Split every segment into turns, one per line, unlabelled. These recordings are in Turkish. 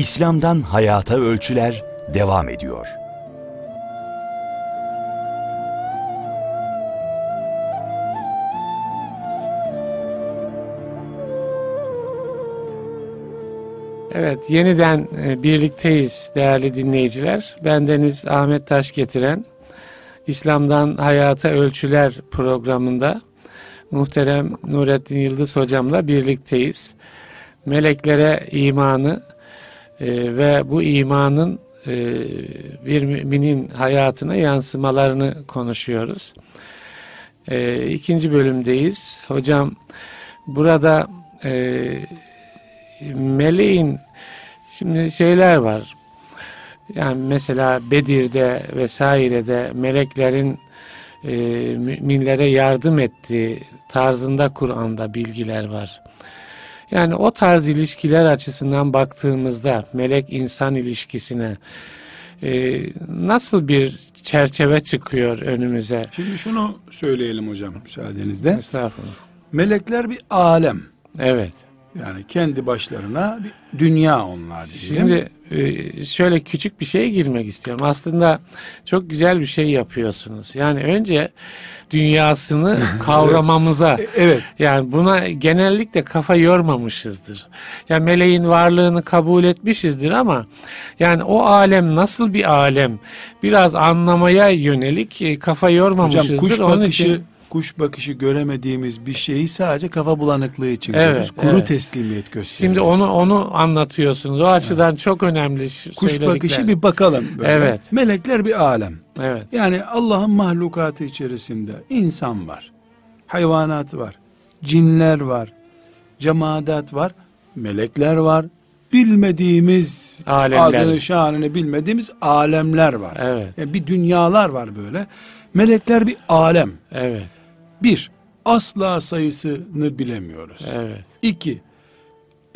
İslam'dan Hayata Ölçüler devam ediyor.
Evet, yeniden e, birlikteyiz değerli dinleyiciler. Bendeniz Ahmet Taş getiren İslam'dan Hayata Ölçüler programında muhterem Nurettin Yıldız hocamla birlikteyiz. Meleklere imanı e, ve bu imanın e, bir müminin hayatına yansımalarını konuşuyoruz. E, ikinci bölümdeyiz. Hocam burada e, meleğin şimdi şeyler var. Yani mesela Bedir'de vesairede meleklerin e, müminlere yardım ettiği tarzında Kur'an'da bilgiler var. Yani o tarz ilişkiler açısından baktığımızda melek insan ilişkisine e, nasıl bir çerçeve çıkıyor önümüze?
Şimdi şunu söyleyelim hocam müsaadenizle.
Estağfurullah.
Melekler bir alem.
Evet.
Yani kendi başlarına bir dünya onlar diyelim.
Şimdi şöyle küçük bir şeye girmek istiyorum. Aslında çok güzel bir şey yapıyorsunuz. Yani önce dünyasını kavramamıza
E, evet.
yani buna genellikle kafa yormamışızdır. Yani meleğin varlığını kabul etmişizdir ama yani o alem nasıl bir alem biraz anlamaya yönelik e, kafa yormamışızdır.
Hocam kuş
Onun
bakışı
için
kuş bakışı göremediğimiz bir şeyi sadece kafa bulanıklığı için
Evet,
görürüz. Kuru
evet.
teslimiyet gösteriyoruz.
şimdi onu onu anlatıyorsunuz. O açıdan çok önemli
kuş bakışı bir bakalım böyle.
Evet.
Melekler bir alem.
Evet.
Yani Allah'ın mahlukatı içerisinde insan var, hayvanat var, cinler var, cemaat var, melekler var, bilmediğimiz
Alemler.
adını şanını bilmediğimiz alemler var.
Evet.
Yani bir dünyalar var böyle. Melekler bir alem.
Evet.
Bir, asla sayısını bilemiyoruz.
Evet.
İki,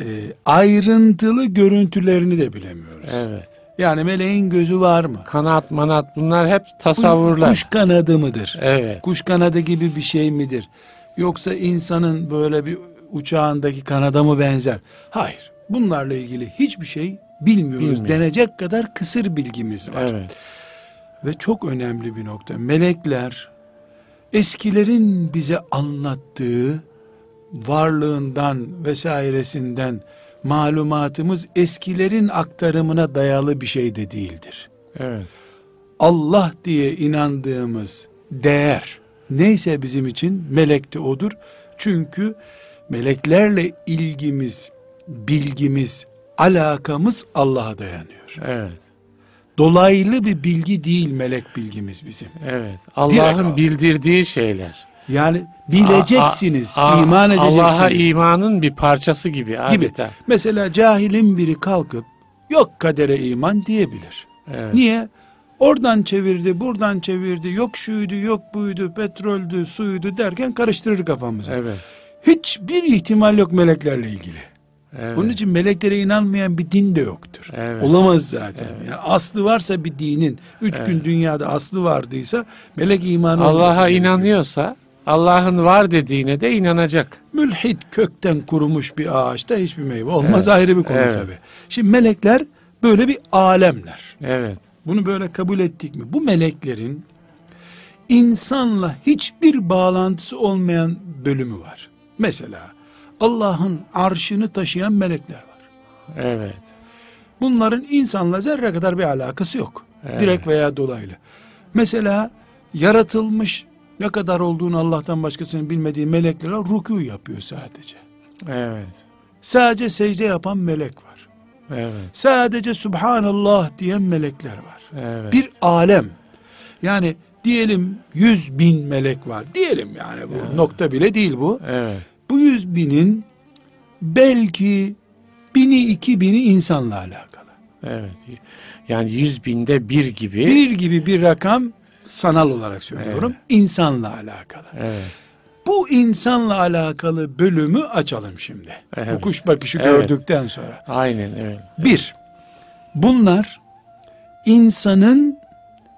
e, ayrıntılı görüntülerini de bilemiyoruz.
Evet.
Yani meleğin gözü var mı?
Kanat manat bunlar hep tasavvurlar.
Kuş kanadı mıdır?
Evet.
Kuş kanadı gibi bir şey midir? Yoksa insanın böyle bir uçağındaki kanada mı benzer? Hayır. Bunlarla ilgili hiçbir şey bilmiyoruz.
Bilmiyor.
Denecek kadar kısır bilgimiz var.
Evet.
Ve çok önemli bir nokta. Melekler eskilerin bize anlattığı varlığından vesairesinden malumatımız eskilerin aktarımına dayalı bir şey de değildir.
Evet.
Allah diye inandığımız değer neyse bizim için melek de odur. Çünkü meleklerle ilgimiz, bilgimiz, alakamız Allah'a dayanıyor.
Evet.
Dolaylı bir bilgi değil melek bilgimiz bizim.
Evet. Allah'ın
al.
bildirdiği şeyler.
Yani bileceksiniz,
A- a-
iman edeceksiniz.
Allah'a imanın bir parçası gibi
gibi. Mesela cahilin biri kalkıp yok kadere iman diyebilir.
Evet.
Niye? Oradan çevirdi, buradan çevirdi, yok şuydu, yok buydu, petroldü, suydu derken karıştırır kafamızı.
Evet.
Hiçbir ihtimal yok meleklerle ilgili.
Evet.
Bunun için meleklere inanmayan bir din de yoktur.
Evet.
Olamaz zaten. Yani aslı varsa bir dinin, üç gün dünyada aslı vardıysa melek imanı
Allah'a inanıyorsa Allah'ın var dediğine de inanacak.
Mülhit kökten kurumuş bir ağaçta hiçbir meyve olmaz ayrı bir konu
Evet.
tabi. Şimdi melekler böyle bir alemler.
Evet.
Bunu böyle kabul ettik mi? Bu meleklerin insanla hiçbir bağlantısı olmayan bölümü var. Mesela Allah'ın arşını taşıyan melekler var.
Evet.
Bunların insanla zerre kadar bir alakası yok.
Evet.
Direkt veya dolaylı. Mesela yaratılmış ne kadar olduğunu Allah'tan başkasının bilmediği melekler rükû yapıyor sadece.
Evet.
Sadece secde yapan melek var.
Evet.
Sadece Subhanallah diyen melekler var.
Evet.
Bir alem. Yani diyelim yüz bin melek var. Diyelim yani bu nokta bile değil bu.
Evet.
Bu yüz binin belki bini iki bini insanla alakalı.
Evet. Yani yüz binde bir gibi.
Bir gibi bir rakam sanal olarak söylüyorum. insanla alakalı.
Evet.
Bu insanla alakalı bölümü açalım şimdi.
Evet.
Bu kuş bakışı
Evet.
gördükten sonra.
Aynen öyle.
Bir, bunlar insanın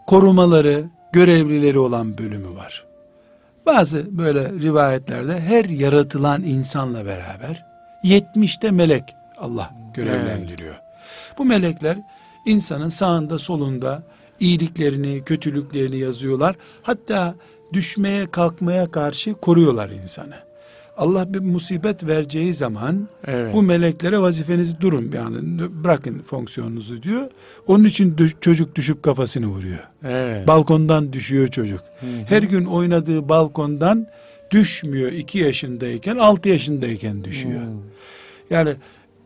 korumaları, görevlileri olan bölümü var. Bazı böyle rivayetlerde her yaratılan insanla beraber 70'te melek Allah görevlendiriyor. Bu melekler insanın sağında solunda iyiliklerini, kötülüklerini yazıyorlar. Hatta düşmeye kalkmaya karşı koruyorlar insanı. Allah bir musibet vereceği zaman
Evet.
bu meleklere vazifenizi durun bir anda bırakın fonksiyonunuzu diyor. Onun için düş- çocuk düşüp kafasını vuruyor.
Evet.
Balkondan düşüyor çocuk. Her gün oynadığı balkondan düşmüyor 2 yaşındayken 6 yaşındayken düşüyor.
Hmm.
Yani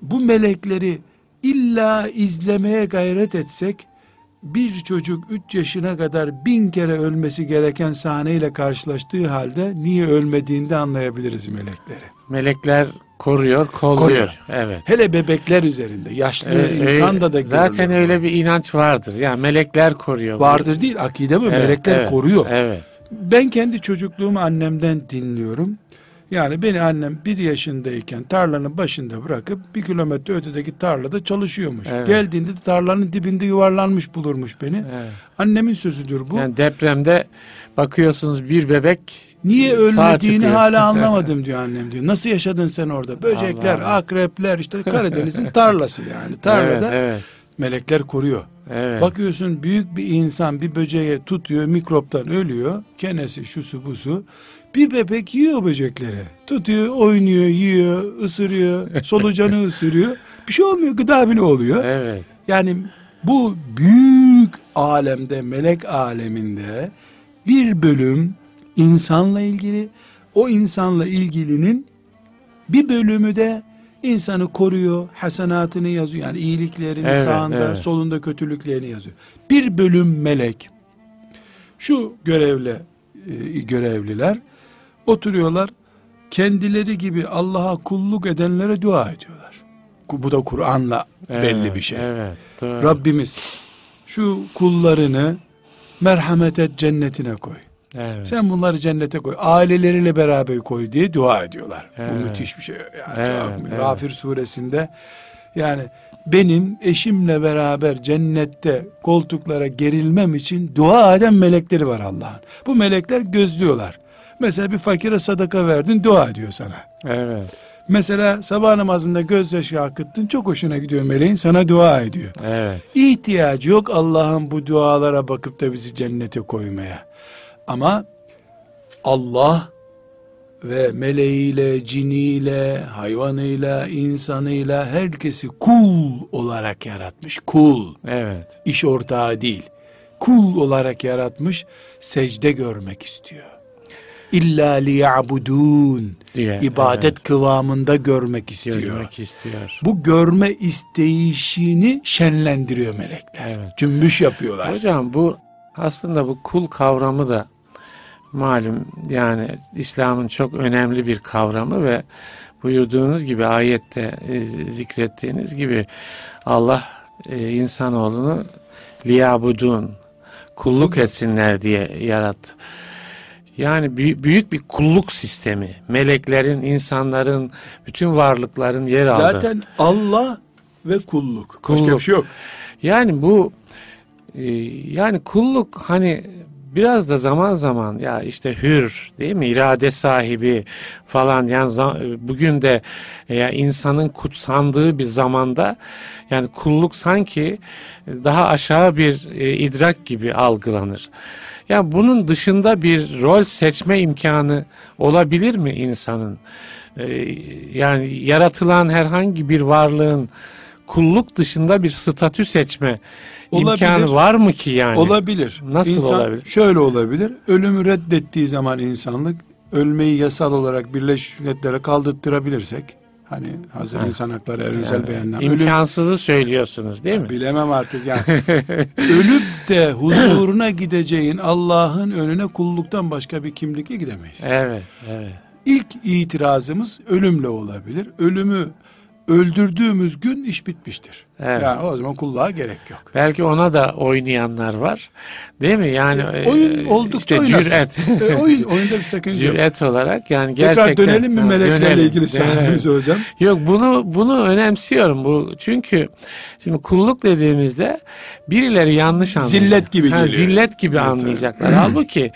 bu melekleri illa izlemeye gayret etsek bir çocuk 3 yaşına kadar bin kere ölmesi gereken sahneyle karşılaştığı halde niye ölmediğini de anlayabiliriz melekleri.
Melekler koruyor, kolluyor.
Koruyor.
Evet.
Hele bebekler üzerinde yaşlı
Ee,
insan da da
e, zaten öyle bir inanç vardır. Yani melekler koruyor.
vardır değil akide bu
Evet,
melekler
evet,
koruyor.
Evet.
Ben kendi çocukluğumu annemden dinliyorum. Yani beni annem bir yaşındayken tarlanın başında bırakıp bir kilometre ötedeki tarlada çalışıyormuş.
Evet.
Geldiğinde de tarlanın dibinde yuvarlanmış bulurmuş beni.
evet.
Annemin sözüdür bu.
Yani depremde bakıyorsunuz bir bebek
Niye ölmediğini hala anlamadım diyor annem diyor. Nasıl yaşadın sen orada? Böcekler,
Allah Allah.
akrepler işte Karadeniz'in tarlası yani. Tarlada
Evet, evet.
melekler koruyor.
evet.
Bakıyorsun büyük bir insan bir böceğe tutuyor mikroptan ölüyor. Kenesi şusu busu. Bir bebek yiyor böcekleri. Tutuyor, oynuyor, yiyor, ısırıyor, solucanı ısırıyor. Bir şey olmuyor, gıda bile oluyor.
Evet.
Yani bu büyük alemde, melek aleminde bir bölüm insanla ilgili, o insanla ilgilinin bir bölümü de insanı koruyor, hasenatını yazıyor. Yani iyiliklerini
Evet,
sağında,
evet.
solunda kötülüklerini yazıyor. Bir bölüm melek. Şu görevle e, görevliler oturuyorlar. Kendileri gibi Allah'a kulluk edenlere dua ediyorlar. Bu da Kur'an'la belli
Evet,
bir şey.
Evet. Doğru.
Rabbimiz şu kullarını merhamet et cennetine koy.
Evet.
Sen bunları cennete koy. Aileleriyle beraber koy diye dua ediyorlar.
Evet.
Bu müthiş bir şey. Yani
Evet,
çok-
evet.
Gafir suresinde yani benim eşimle beraber cennette koltuklara gerilmem için dua eden melekleri var Allah'ın. Bu melekler gözlüyorlar. Mesela bir fakire sadaka verdin dua ediyor sana.
Evet.
Mesela sabah namazında gözyaşı akıttın çok hoşuna gidiyor meleğin sana dua ediyor.
Evet.
İhtiyacı yok Allah'ın bu dualara bakıp da bizi cennete koymaya. Ama Allah ve meleğiyle, ciniyle, hayvanıyla, insanıyla herkesi kul olarak yaratmış. Kul.
Evet.
iş ortağı değil. Kul olarak yaratmış. Secde görmek istiyor. İlla liya'budun.
Diye.
ibadet
evet.
kıvamında görmek istiyor.
Görmek istiyor.
Bu görme isteyişini şenlendiriyor melekler.
Evet.
Cümbüş yapıyorlar.
Hocam bu aslında bu kul kavramı da malum yani İslam'ın çok önemli bir kavramı ve buyurduğunuz gibi ayette e, zikrettiğiniz gibi Allah e, insanoğlunu liyabudun kulluk etsinler diye yarattı. Yani büy- büyük bir kulluk sistemi. Meleklerin, insanların, bütün varlıkların yer aldığı.
Zaten Allah ve kulluk. Başka bir
Kulluk.
şey yok.
Yani bu e, yani kulluk hani biraz da zaman zaman ya işte hür değil mi irade sahibi falan yani bugün de e, ya insanın kutsandığı bir zamanda yani kulluk sanki daha aşağı bir e, idrak gibi algılanır. Ya bunun dışında bir rol seçme imkanı olabilir mi insanın? E, yani yaratılan herhangi bir varlığın kulluk dışında bir statü seçme
Olabilir.
imkanı var mı ki yani?
Olabilir.
Nasıl
İnsan
olabilir?
Şöyle olabilir. Ölümü reddettiği zaman insanlık ölmeyi yasal olarak Birleşmiş Milletler'e kaldırttırabilirsek hani hazır
Ha.
insan hakları evrensel
Yani
beyanlar. Ölüm
imkansızı söylüyorsunuz değil mi?
bilemem artık yani. Ölüp de huzuruna gideceğin Allah'ın önüne kulluktan başka bir kimlikle gidemeyiz.
Evet, evet.
İlk itirazımız ölümle olabilir. Ölümü öldürdüğümüz gün iş bitmiştir.
Evet.
Yani o zaman kulluğa gerek yok.
Belki ona da oynayanlar var. Değil mi? Yani
E, oyun
e,
oldukça
işte
oynasın.
cüret.
E, oyun, oyunda bir sakınca yok.
cüret olarak yani
Tekrar
gerçekten
dönelim mi meleklerle
dönelim,
ilgili sahnemize hocam?
Yok bunu bunu önemsiyorum bu çünkü şimdi kulluk dediğimizde birileri yanlış anlayacak.
Zillet gibi
Ha,
geliyor.
Zillet gibi
Evet,
anlayacaklar. Halbuki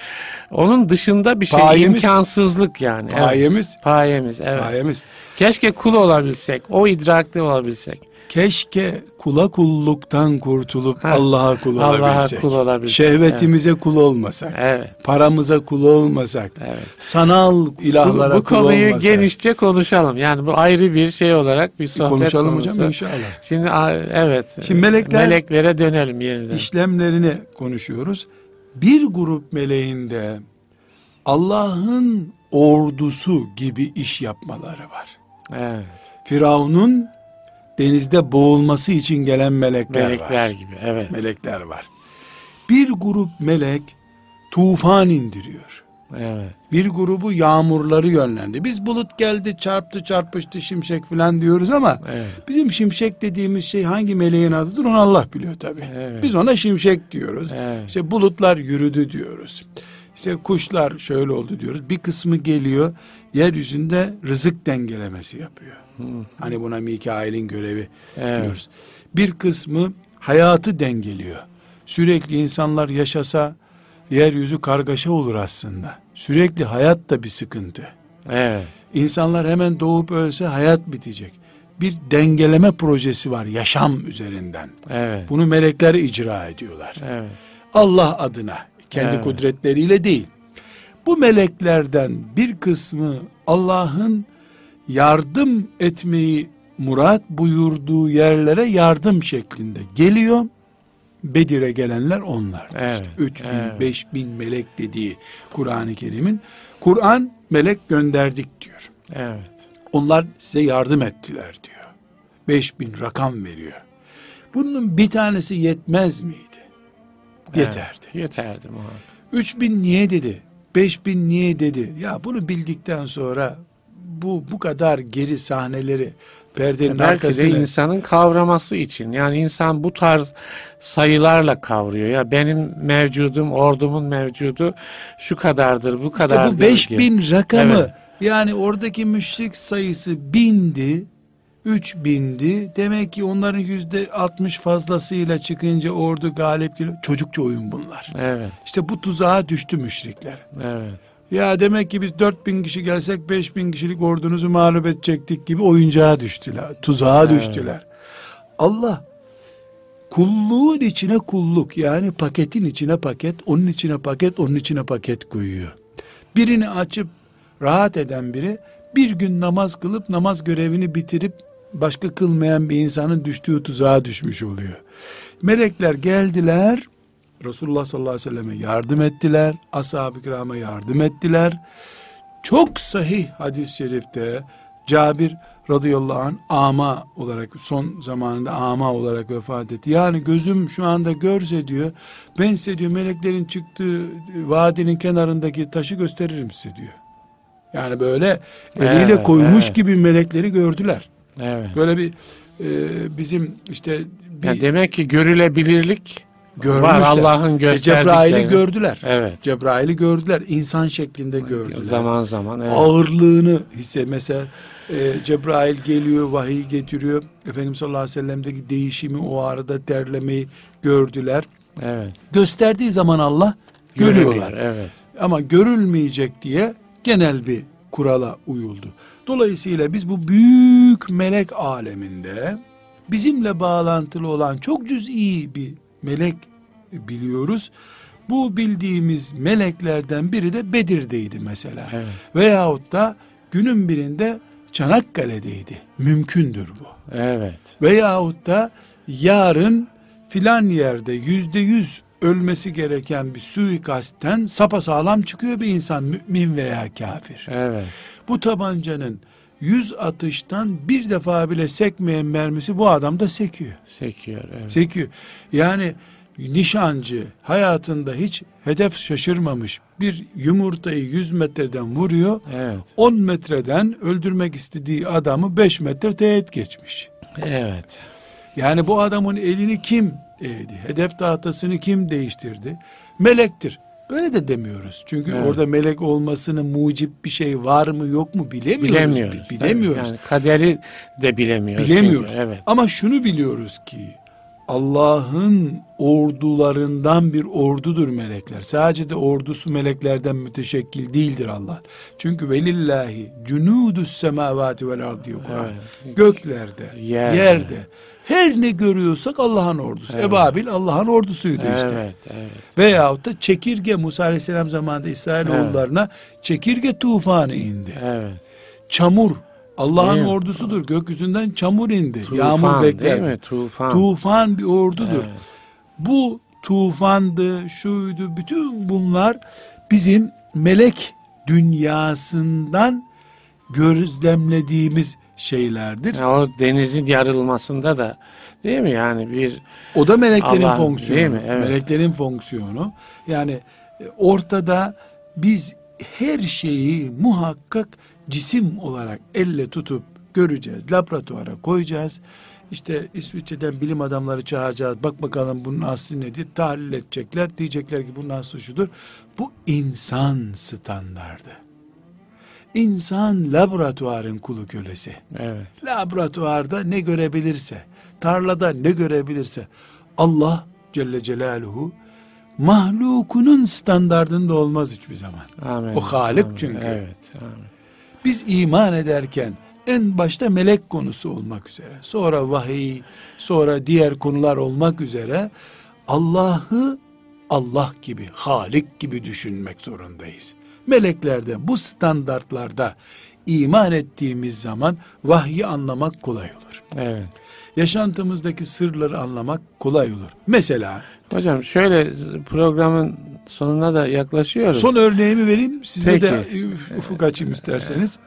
onun dışında bir şey
Payemiz-
imkansızlık yani. Evet.
Payemiz,
Payemiz evet.
payemiz.
Keşke kul olabilsek, o idrakli olabilsek.
Keşke kula kulluktan kurtulup
Ha,
Allah'a kul
Allah'a
olabilsek.
kul olabilsek,
Şehvetimize kul olmasak.
Evet.
Paramıza kul olmasak.
Evet.
Sanal
Bu,
ilahlara
bu
kul
konuyu
olmasak.
genişçe konuşalım. Yani bu ayrı bir şey olarak bir sohbet
konuşalım
konusu.
hocam inşallah.
Şimdi evet.
Şimdi melekler-
meleklere dönelim yeniden.
işlemlerini konuşuyoruz. Bir grup meleğinde Allah'ın ordusu gibi iş yapmaları var.
Evet.
Firavun'un denizde boğulması için gelen melekler,
Melekler
var.
gibi. Evet.
Melekler var. Bir grup melek tufan indiriyor.
Evet.
Bir grubu yağmurları yönlendi. Biz bulut geldi çarptı çarpıştı şimşek falan diyoruz ama
Evet.
bizim şimşek dediğimiz şey hangi meleğin adıdır onu Allah biliyor tabi.
Evet.
Biz ona şimşek diyoruz.
Evet.
İşte bulutlar yürüdü diyoruz. İşte kuşlar şöyle oldu diyoruz. Bir kısmı geliyor yeryüzünde rızık dengelemesi yapıyor. Hani buna Mikail'in görevi
Evet.
diyoruz. Bir kısmı hayatı dengeliyor. Sürekli insanlar yaşasa yeryüzü kargaşa olur aslında. Sürekli hayat da bir sıkıntı.
Evet.
İnsanlar hemen doğup ölse hayat bitecek. Bir dengeleme projesi var yaşam üzerinden.
Evet.
Bunu melekler icra ediyorlar.
Evet.
Allah adına kendi
Evet.
kudretleriyle değil. Bu meleklerden bir kısmı Allah'ın yardım etmeyi murat buyurduğu yerlere yardım şeklinde geliyor. Bedir'e gelenler onlardır.
Evet,
İşte 3 bin,
evet.
5 bin melek dediği Kur'an-ı Kerim'in. Kur'an melek gönderdik diyor.
Evet.
Onlar size yardım ettiler diyor. 5 bin rakam veriyor. Bunun bir tanesi yetmez miydi? Yeterdi.
Evet. Yeterdi muhakkak.
3 bin niye dedi? 5 bin niye dedi? Ya bunu bildikten sonra bu bu kadar geri sahneleri perdenin
Belki de
arkasına
insanın kavraması için. Yani insan bu tarz sayılarla kavruyor. Ya benim mevcudum, ordumun mevcudu şu kadardır, bu
işte
kadardır.
bu 5
gibi.
bin rakamı
Evet.
yani oradaki müşrik sayısı bindi 3 bindi. Demek ki onların yüzde 60 fazlasıyla çıkınca ordu galip geliyor. Çocukça oyun bunlar.
Evet,
İşte bu tuzağa düştü müşrikler.
evet.
Ya demek ki biz 4000 kişi gelsek 5000 kişilik ordunuzu mağlup edecektik gibi oyuncağa düştüler. Tuzağa
Evet.
düştüler. Allah kulluğun içine kulluk yani paketin içine paket, onun içine paket, onun içine paket koyuyor. Birini açıp rahat eden biri bir gün namaz kılıp namaz görevini bitirip başka kılmayan bir insanın düştüğü tuzağa düşmüş oluyor. Melekler geldiler, Resulullah sallallahu aleyhi ve selleme yardım ettiler, ashab-ı kirama yardım ettiler. Çok sahih hadis-i şerifte Cabir radıyallahu anh ama olarak son zamanında ama olarak vefat etti. Yani gözüm şu anda görse diyor ben size diyor meleklerin çıktığı vadinin kenarındaki taşı gösteririm size diyor. Yani böyle eliyle
Evet,
koymuş
evet.
gibi melekleri gördüler.
Evet.
Böyle bir e, bizim işte bir
Ya demek ki görülebilirlik
görmüşler.
var Allah'ın
E,
gösterdikleri.
Cebrail'i gördüler.
Evet.
Cebrail'i gördüler. insan şeklinde gördüler.
Zaman zaman evet.
Ağırlığını hisse mesela e, Cebrail geliyor vahiy getiriyor. Efendimiz sallallahu aleyhi ve sellem'deki değişimi o arada terlemeyi gördüler.
Evet.
Gösterdiği zaman Allah görüyorlar.
Görülüyor, Evet.
Ama görülmeyecek diye genel bir kurala uyuldu. Dolayısıyla biz bu büyük melek aleminde bizimle bağlantılı olan çok cüz'i bir melek biliyoruz. Bu bildiğimiz meleklerden biri de Bedir'deydi mesela.
Evet.
Veyahut da günün birinde Çanakkale'deydi. Mümkündür bu.
Evet.
Veyahut da yarın filan yerde yüzde yüz ölmesi gereken bir suikastten sapasağlam çıkıyor bir insan mümin veya kafir.
Evet.
Bu tabancanın yüz atıştan bir defa bile sekmeyen mermisi bu adamda sekiyor.
Sekiyor. Evet.
Sekiyor. Yani nişancı hayatında hiç hedef şaşırmamış bir yumurtayı 100 metreden vuruyor.
Evet.
10 metreden öldürmek istediği adamı 5 metre teğet geçmiş.
Evet.
Yani bu adamın elini kim eğdi? Hedef tahtasını kim değiştirdi? Melektir. Böyle de demiyoruz. Çünkü
Evet.
orada melek olmasının mucip bir şey var mı yok mu bilemiyoruz.
Bilemiyoruz.
Bi- Bilemiyoruz.
Yani kaderi de bilemiyoruz.
Bilemiyoruz.
çünkü, Evet.
Ama şunu biliyoruz ki Allah'ın ordularından bir ordudur melekler. Sadece de ordusu meleklerden müteşekkil değildir Allah. Çünkü velillahi cunudus semavati vel ardı diyor Kur'an.
Evet.
Göklerde,
Yerde.
yerde Her ne görüyorsak Allah'ın ordusu.
Evet.
Ebabil Allah'ın ordusuydu işte.
Evet, evet.
Veyahut da çekirge Musa Aleyhisselam zamanında İsrailoğullarına çekirge tufanı indi.
Evet.
Çamur Allah'ın
Değil mi?
ordusudur. Gökyüzünden çamur indi.
Tufan
Yağmur
değil
bekler.
mi? Tufan.
Tufan bir ordudur.
Evet.
Bu tufandı, şuydu, bütün bunlar bizim melek dünyasından gözlemlediğimiz şeylerdir.
Ya o denizin yarılmasında da değil mi yani bir
O da meleklerin
Allah,
fonksiyonu.
değil mi? Evet.
Meleklerin fonksiyonu. Yani e, ortada biz her şeyi muhakkak cisim olarak elle tutup göreceğiz. Laboratuvara koyacağız. İşte İsviçre'den bilim adamları çağıracağız. Bak bakalım bunun aslı nedir? Tahlil edecekler. Diyecekler ki bunun aslı şudur. Bu insan standardı. İnsan laboratuvarın kulu kölesi
evet.
laboratuvarda ne görebilirse, tarlada ne görebilirse Allah Celle Celaluhu mahlukunun standardında olmaz hiçbir zaman.
Amin.
O Halik
Amin.
çünkü.
Evet. Amin.
Biz iman ederken en başta melek konusu olmak üzere, sonra vahiy, sonra diğer konular olmak üzere Allah'ı Allah gibi, Halik gibi düşünmek zorundayız. Meleklerde bu standartlarda iman ettiğimiz zaman vahyi anlamak kolay olur.
Evet.
Yaşantımızdaki sırları anlamak kolay olur. Mesela
Hocam şöyle programın sonuna da yaklaşıyoruz.
son örneğimi vereyim size
Peki.
de uf- ufuk açayım isterseniz.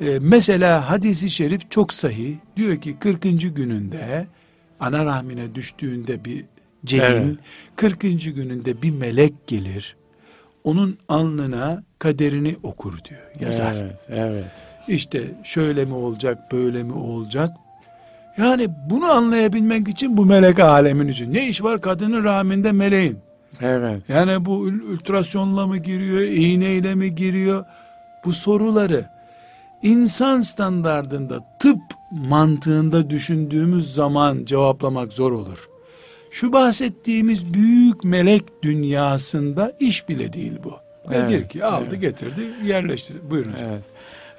Ee, mesela hadisi şerif çok sahih. Diyor ki 40. gününde ana rahmine düştüğünde bir cenin
Evet.
40. gününde bir melek gelir. Onun alnına kaderini okur diyor. Yazar.
Evet, evet.
İşte şöyle mi olacak, böyle mi olacak? Yani bunu anlayabilmek için bu melek alemin için. Ne iş var kadının rahminde meleğin?
Evet.
Yani bu ultrasyonla mı giriyor, iğneyle mi giriyor? Bu soruları insan standardında, tıp mantığında düşündüğümüz zaman cevaplamak zor olur. Şu bahsettiğimiz büyük melek dünyasında iş bile değil bu. Nedir
Evet,
ki? Aldı
evet.
getirdi, yerleştirdi. Buyurun hocam.
Evet.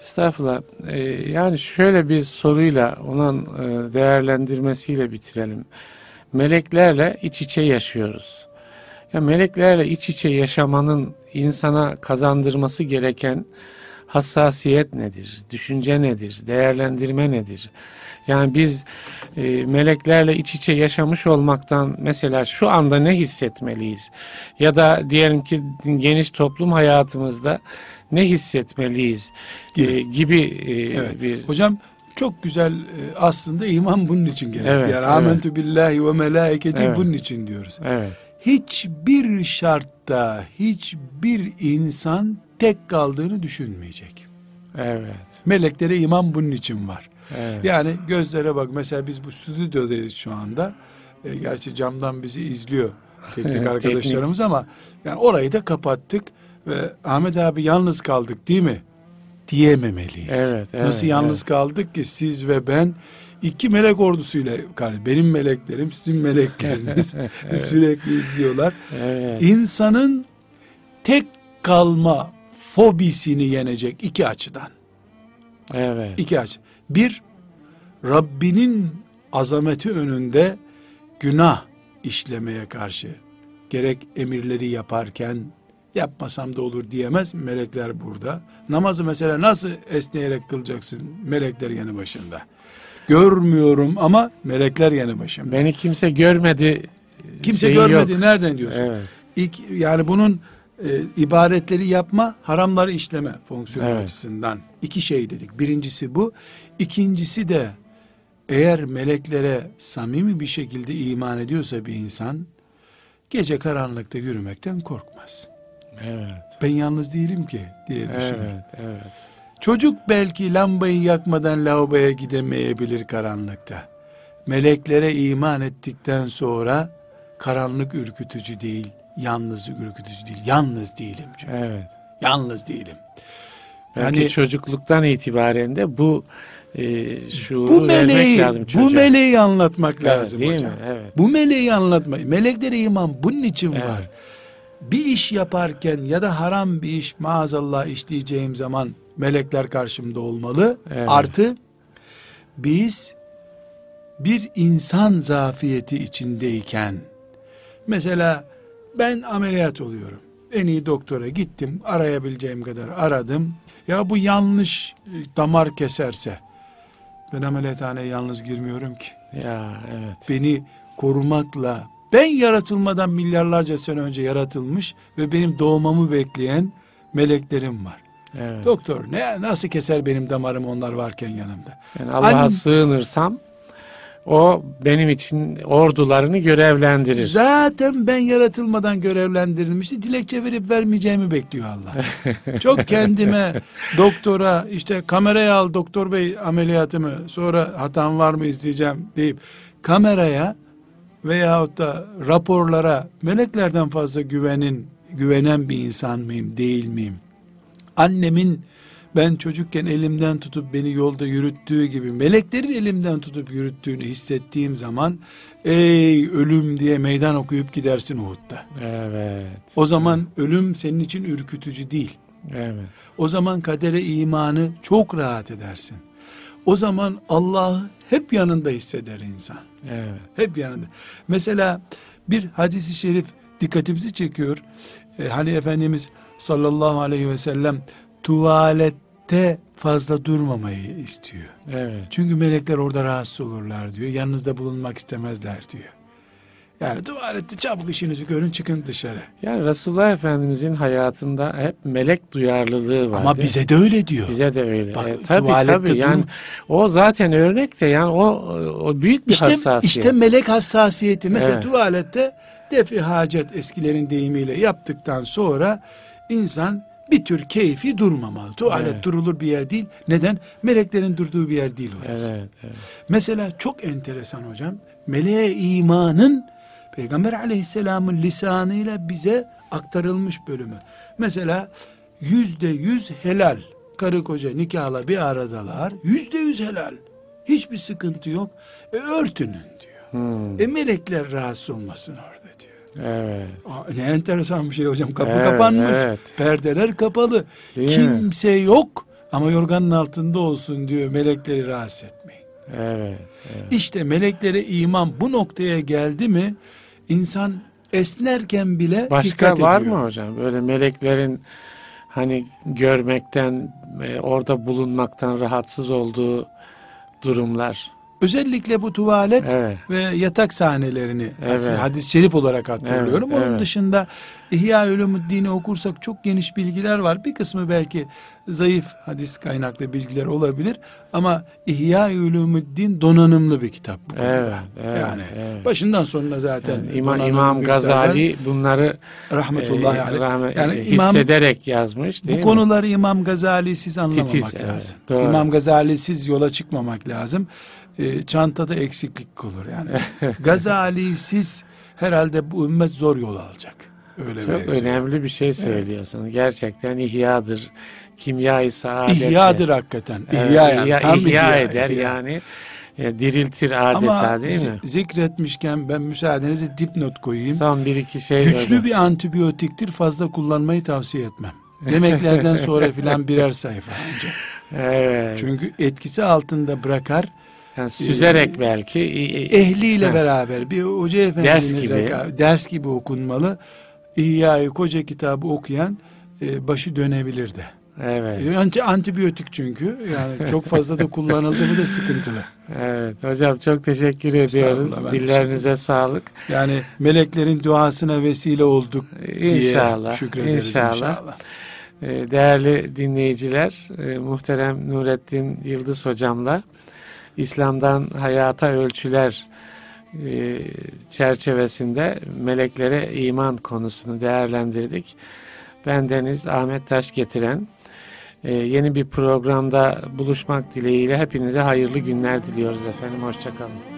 Estağfurullah. Ee, yani şöyle bir soruyla onun e, değerlendirmesiyle bitirelim. Meleklerle iç içe yaşıyoruz. Ya meleklerle iç içe yaşamanın insana kazandırması gereken hassasiyet nedir? Düşünce nedir? Değerlendirme nedir? Yani biz e, meleklerle iç içe yaşamış olmaktan mesela şu anda ne hissetmeliyiz? Ya da diyelim ki geniş toplum hayatımızda ne hissetmeliyiz
Gibi.
gibi, gibi e,
Evet.
bir
Hocam çok güzel e, aslında iman bunun için gerekli.
Evet,
yani
evet.
amentü billahi ve melaiketi
Evet.
bunun için diyoruz.
evet
Hiçbir şartta hiçbir insan tek kaldığını düşünmeyecek.
evet
Meleklere iman bunun için var.
evet
Yani gözlere bak mesela biz bu stüdyodayız şu anda. E, gerçi camdan bizi izliyor teknik arkadaşlarımız ama yani orayı da kapattık ve Ahmet abi yalnız kaldık değil mi? Diyememeliyiz.
Evet, evet,
Nasıl yalnız
evet.
kaldık ki siz ve ben iki melek ordusuyla benim meleklerim sizin melekleriniz sürekli izliyorlar.
evet
İnsanın tek kalma fobisini yenecek iki açıdan.
evet
İki açı. Bir, Rabbinin azameti önünde günah işlemeye karşı gerek emirleri yaparken yapmasam da olur diyemez melekler burada. Namazı mesela nasıl esneyerek kılacaksın melekler yanı başında. Görmüyorum ama melekler yanı başımda.
beni kimse görmedi
Kimse görmedi
yok.
nereden diyorsun?
evet
İlk, yani bunun e, ibadetleri yapma, haramları işleme fonksiyonu
Evet.
açısından iki şey dedik. Birincisi bu. İkincisi de eğer meleklere samimi bir şekilde iman ediyorsa bir insan gece karanlıkta yürümekten korkmaz.
evet
Ben yalnız değilim ki diye düşünür.
evet evet
Çocuk belki lambayı yakmadan lavaboya gidemeyebilir karanlıkta. Meleklere iman ettikten sonra karanlık ürkütücü değil, yalnızlık ürkütücü değil. Yalnız değilim çünkü.
evet
Yalnız değilim.
belki
Yani-
çocukluktan itibaren de bu e, şuuru
Bu meleği,
vermek lazım
bu meleği anlatmak
Evet,
lazım
değil
hocam.
mi? Evet.
Bu meleği anlatmak. Meleklere iman bunun için
Evet.
var. Bir iş yaparken ya da haram bir iş maazallah işleyeceğim zaman melekler karşımda olmalı.
Evet.
Artı biz bir insan zafiyeti içindeyken mesela ben ameliyat oluyorum. En iyi doktora gittim. Arayabileceğim kadar aradım. Ya bu yanlış e, damar keserse ben ameliyathaneye yalnız girmiyorum ki.
Ya evet.
Beni korumakla ben yaratılmadan milyarlarca sene önce yaratılmış ve benim doğmamı bekleyen meleklerim var.
Evet.
Doktor ne nasıl keser benim damarım onlar varken yanımda.
Yani Allah'a
An-
sığınırsam o benim için ordularını görevlendirir.
Zaten ben yaratılmadan görevlendirilmişti. Dilekçe verip vermeyeceğimi bekliyor Allah. Çok kendime doktora işte kameraya al doktor bey ameliyatımı sonra hatam var mı izleyeceğim deyip kameraya veyahut da raporlara meleklerden fazla güvenin güvenen bir insan mıyım değil miyim? Annemin ben çocukken elimden tutup beni yolda yürüttüğü gibi meleklerin elimden tutup yürüttüğünü hissettiğim zaman ey ölüm diye meydan okuyup gidersin Uhud'da.
Evet.
O zaman ölüm senin için ürkütücü değil.
Evet.
O zaman kadere imanı çok rahat edersin. O zaman Allah'ı hep yanında hisseder insan.
Evet.
Hep yanında. Mesela bir hadisi şerif dikkatimizi çekiyor. Ee, hani Efendimiz sallallahu aleyhi ve sellem tuvalette fazla durmamayı istiyor.
Evet.
Çünkü melekler orada rahatsız olurlar diyor. Yanınızda bulunmak istemezler diyor. Yani tuvalette çabuk işinizi görün çıkın dışarı.
Yani Resulullah Efendimizin hayatında hep melek duyarlılığı var.
Ama bize de öyle diyor.
bize de öyle.
Bak,
E, tabii tabii. Yani
durma-
o zaten örnek de yani o o büyük bir
İşte,
hassasiyet.
işte melek hassasiyeti. Mesela
Evet.
tuvalette defi hacet eskilerin deyimiyle yaptıktan sonra insan bir tür keyfi durmamalı. Tuvalet
Evet.
durulur bir yer değil. Neden? Meleklerin durduğu bir yer değil orası.
Evet, evet.
Mesela çok enteresan hocam. Meleğe imanın Peygamber aleyhisselamın lisanıyla bize aktarılmış bölümü. Mesela yüzde yüz helal. Karı koca nikahla bir aradalar. Yüzde yüz helal. Hiçbir sıkıntı yok. E, örtünün diyor.
Hmm,
E melekler rahatsız olmasın orada diyor.
Evet.
Aa, ne enteresan bir şey hocam. Kapı
Evet,
kapanmış.
evet.
Perdeler kapalı.
Değil mi?
Kimse yok ama yorganın altında olsun diyor. Melekleri rahatsız etmeyin.
Evet. evet.
İşte meleklere iman bu noktaya geldi mi insan esnerken bile
Başka
dikkat
var
ediyor.
mı hocam? Böyle meleklerin hani görmekten, e, orada bulunmaktan rahatsız olduğu durumlar.
Özellikle bu tuvalet
Evet.
ve yatak sahnelerini
Evet.
hadis-i şerif olarak hatırlıyorum.
Evet,
Onun
evet.
dışında İhya Ulumuddin'i okursak çok geniş bilgiler var. Bir kısmı belki zayıf hadis kaynaklı bilgiler olabilir ama İhya Ulumuddin donanımlı bir kitap bu konuda.
Evet, evet,
yani
evet.
başından sonuna zaten
Yani İmam, İmam. Gazali bunları
rahmetullahi
e,
aleyh.
rahmet-
Yani
e,
İmam
hissederek yazmış değil
Bu
mi?
konuları İmam Gazali'siz anlamamak
Titiz, evet,
lazım.
doğru.
İmam Gazali'siz yola çıkmamak lazım. Ee, çantada eksiklik olur yani. Gazali'siz herhalde bu ümmet zor yol alacak. Öyle
Çok
benziyor.
önemli bir şey söylüyorsun. Gerçekten ihyadır. Kimyayı saadet.
İhyadır hakikaten.
Evet,
İhya yani.
ihya-
Tam
ihya
ihya,
eder
ihya.
yani. E, diriltir adeta
Ama
değil mi?
zi- zikretmişken ben müsaadenizle dipnot koyayım.
Son bir iki şey.
Güçlü
öyle.
bir antibiyotiktir fazla kullanmayı tavsiye etmem. Yemeklerden sonra filan birer sayfa önce.
Evet.
Çünkü etkisi altında bırakar.
Yani süzerek belki. i- i-
ehliyle
Heh.
beraber bir hoca efendinin
Ders gibi.
reka- ders gibi okunmalı. İhya'yı koca kitabı okuyan e, başı dönebilir de.
Evet.
E, Anti, antibiyotik çünkü. Yani çok fazla da kullanıldı mı da sıkıntılı.
Evet. Hocam çok teşekkür ediyoruz. Dillerinize sağlık.
Yani meleklerin duasına vesile olduk diye
İnşallah.
şükrederiz
İnşallah.
inşallah.
Ee, Değerli dinleyiciler, e, muhterem Nurettin Yıldız hocamla İslam'dan Hayata Ölçüler e, çerçevesinde meleklere iman konusunu değerlendirdik. Ben Deniz Ahmet Taş getiren e, yeni bir programda buluşmak dileğiyle hepinize hayırlı günler diliyoruz efendim. Hoşçakalın.